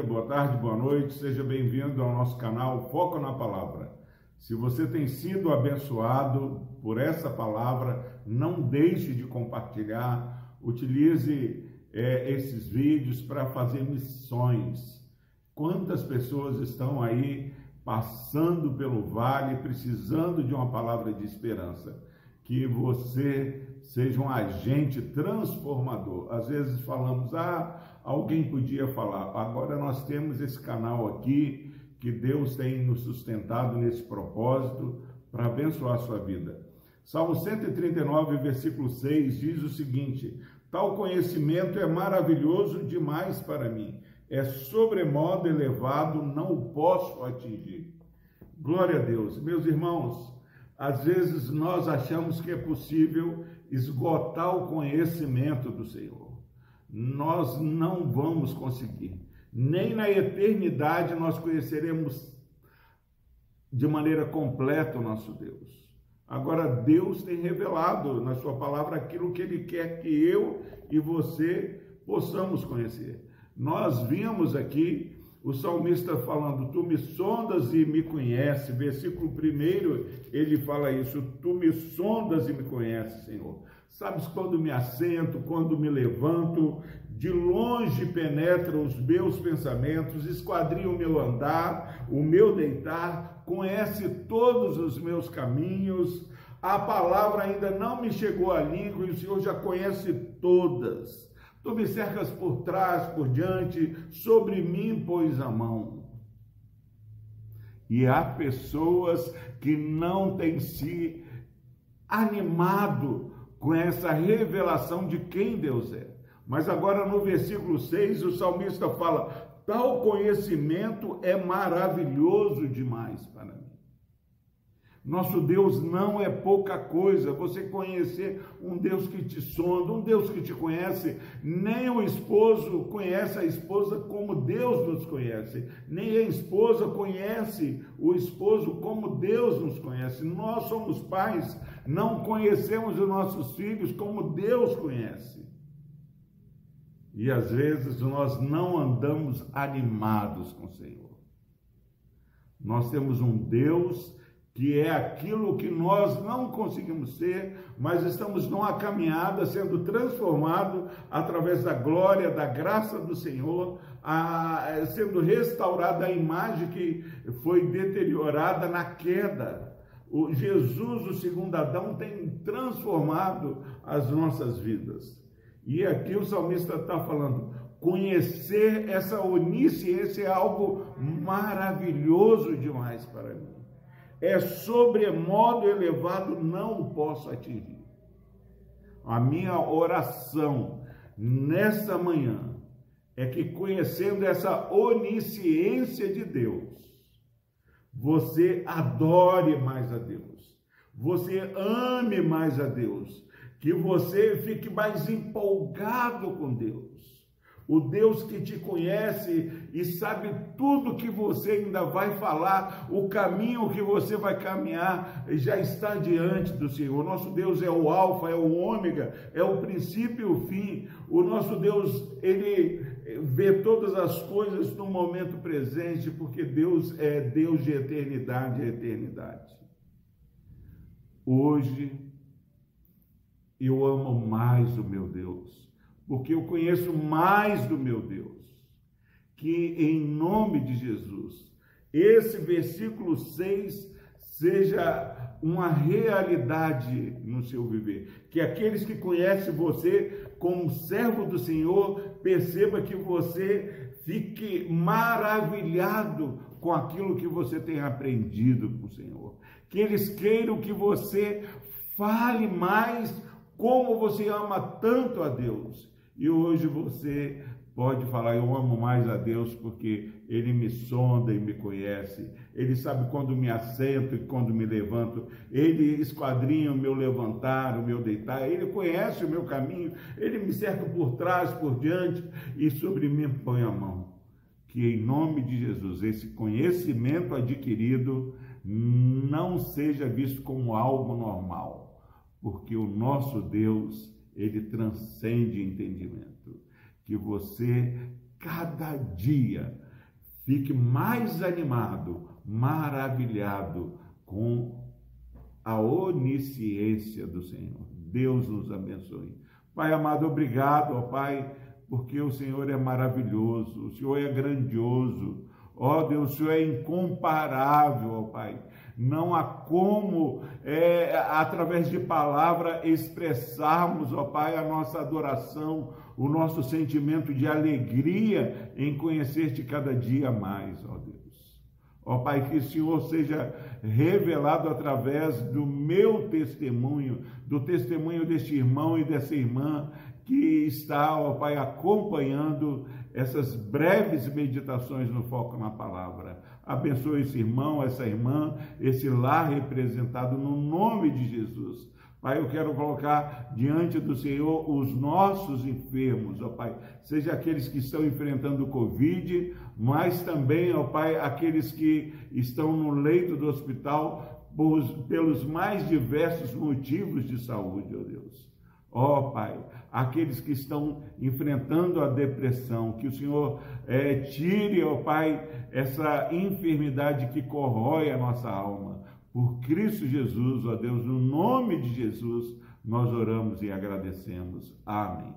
dia, boa tarde, boa noite, seja bem-vindo ao nosso canal Foco na Palavra. Se você tem sido abençoado por essa palavra, não deixe de compartilhar, utilize é, esses vídeos para fazer missões. Quantas pessoas estão aí passando pelo vale, precisando de uma palavra de esperança? Que você seja um agente transformador. Às vezes falamos, ah, alguém podia falar, agora nós temos esse canal aqui que Deus tem nos sustentado nesse propósito para abençoar a sua vida. Salmo 139, versículo 6 diz o seguinte: Tal conhecimento é maravilhoso demais para mim, é sobremodo elevado, não o posso atingir. Glória a Deus. Meus irmãos, às vezes nós achamos que é possível esgotar o conhecimento do Senhor. Nós não vamos conseguir. Nem na eternidade nós conheceremos de maneira completa o nosso Deus. Agora, Deus tem revelado na Sua palavra aquilo que Ele quer que eu e você possamos conhecer. Nós vimos aqui o salmista falando: Tu me sondas e me conheces. Versículo 1, ele fala isso: Tu me sondas e me conheces, Senhor. Sabes quando me assento, quando me levanto, de longe penetra os meus pensamentos, esquadria o meu andar, o meu deitar, conhece todos os meus caminhos. A palavra ainda não me chegou à língua e o Senhor já conhece todas. Tu me cercas por trás, por diante, sobre mim pôs a mão. E há pessoas que não têm se animado com essa revelação de quem Deus é. Mas agora no versículo 6, o salmista fala: tal conhecimento é maravilhoso demais para mim. Nosso Deus não é pouca coisa. Você conhecer um Deus que te sonda, um Deus que te conhece. Nem o esposo conhece a esposa como Deus nos conhece. Nem a esposa conhece o esposo como Deus nos conhece. Nós somos pais, não conhecemos os nossos filhos como Deus conhece. E às vezes nós não andamos animados com o Senhor. Nós temos um Deus que é aquilo que nós não conseguimos ser, mas estamos numa caminhada sendo transformado através da glória, da graça do Senhor, a, sendo restaurada a imagem que foi deteriorada na queda. O Jesus, o segundo Adão, tem transformado as nossas vidas. E aqui o salmista está falando: conhecer essa onisciência é algo maravilhoso demais para mim é sobremodo elevado, não o posso atingir. A minha oração nessa manhã é que conhecendo essa onisciência de Deus, você adore mais a Deus, você ame mais a Deus, que você fique mais empolgado com Deus o Deus que te conhece e sabe tudo que você ainda vai falar, o caminho que você vai caminhar, já está diante do Senhor. Nosso Deus é o Alfa, é o Ômega, é o princípio e o fim. O nosso Deus, ele vê todas as coisas no momento presente, porque Deus é Deus de eternidade a eternidade. Hoje, eu amo mais o meu Deus porque eu conheço mais do meu Deus. Que em nome de Jesus, esse versículo 6 seja uma realidade no seu viver. Que aqueles que conhecem você como servo do Senhor, perceba que você fique maravilhado com aquilo que você tem aprendido com o Senhor. Que eles queiram que você fale mais como você ama tanto a Deus e hoje você pode falar: Eu amo mais a Deus porque Ele me sonda e me conhece. Ele sabe quando me assento e quando me levanto. Ele esquadrinha o meu levantar, o meu deitar. Ele conhece o meu caminho. Ele me cerca por trás, por diante e sobre mim põe a mão. Que em nome de Jesus, esse conhecimento adquirido não seja visto como algo normal, porque o nosso Deus ele transcende entendimento. Que você, cada dia, fique mais animado, maravilhado com a onisciência do Senhor. Deus nos abençoe. Pai amado, obrigado, ó Pai, porque o Senhor é maravilhoso, o Senhor é grandioso. Ó Deus, o Senhor é incomparável, ó Pai. Não há como, é, através de palavra, expressarmos, ó Pai, a nossa adoração, o nosso sentimento de alegria em conhecer-te cada dia mais, ó Deus. Ó Pai, que o Senhor seja revelado através do meu testemunho, do testemunho deste irmão e dessa irmã que está, ó Pai, acompanhando essas breves meditações no foco na palavra. Abençoe esse irmão, essa irmã, esse lar representado no nome de Jesus. Pai, eu quero colocar diante do Senhor os nossos enfermos, ó Pai, seja aqueles que estão enfrentando o Covid, mas também, ó Pai, aqueles que estão no leito do hospital pelos mais diversos motivos de saúde, ó Deus. Ó Pai, aqueles que estão enfrentando a depressão, que o Senhor é, tire, ó Pai, essa enfermidade que corrói a nossa alma. Por Cristo Jesus, ó Deus, no nome de Jesus, nós oramos e agradecemos. Amém.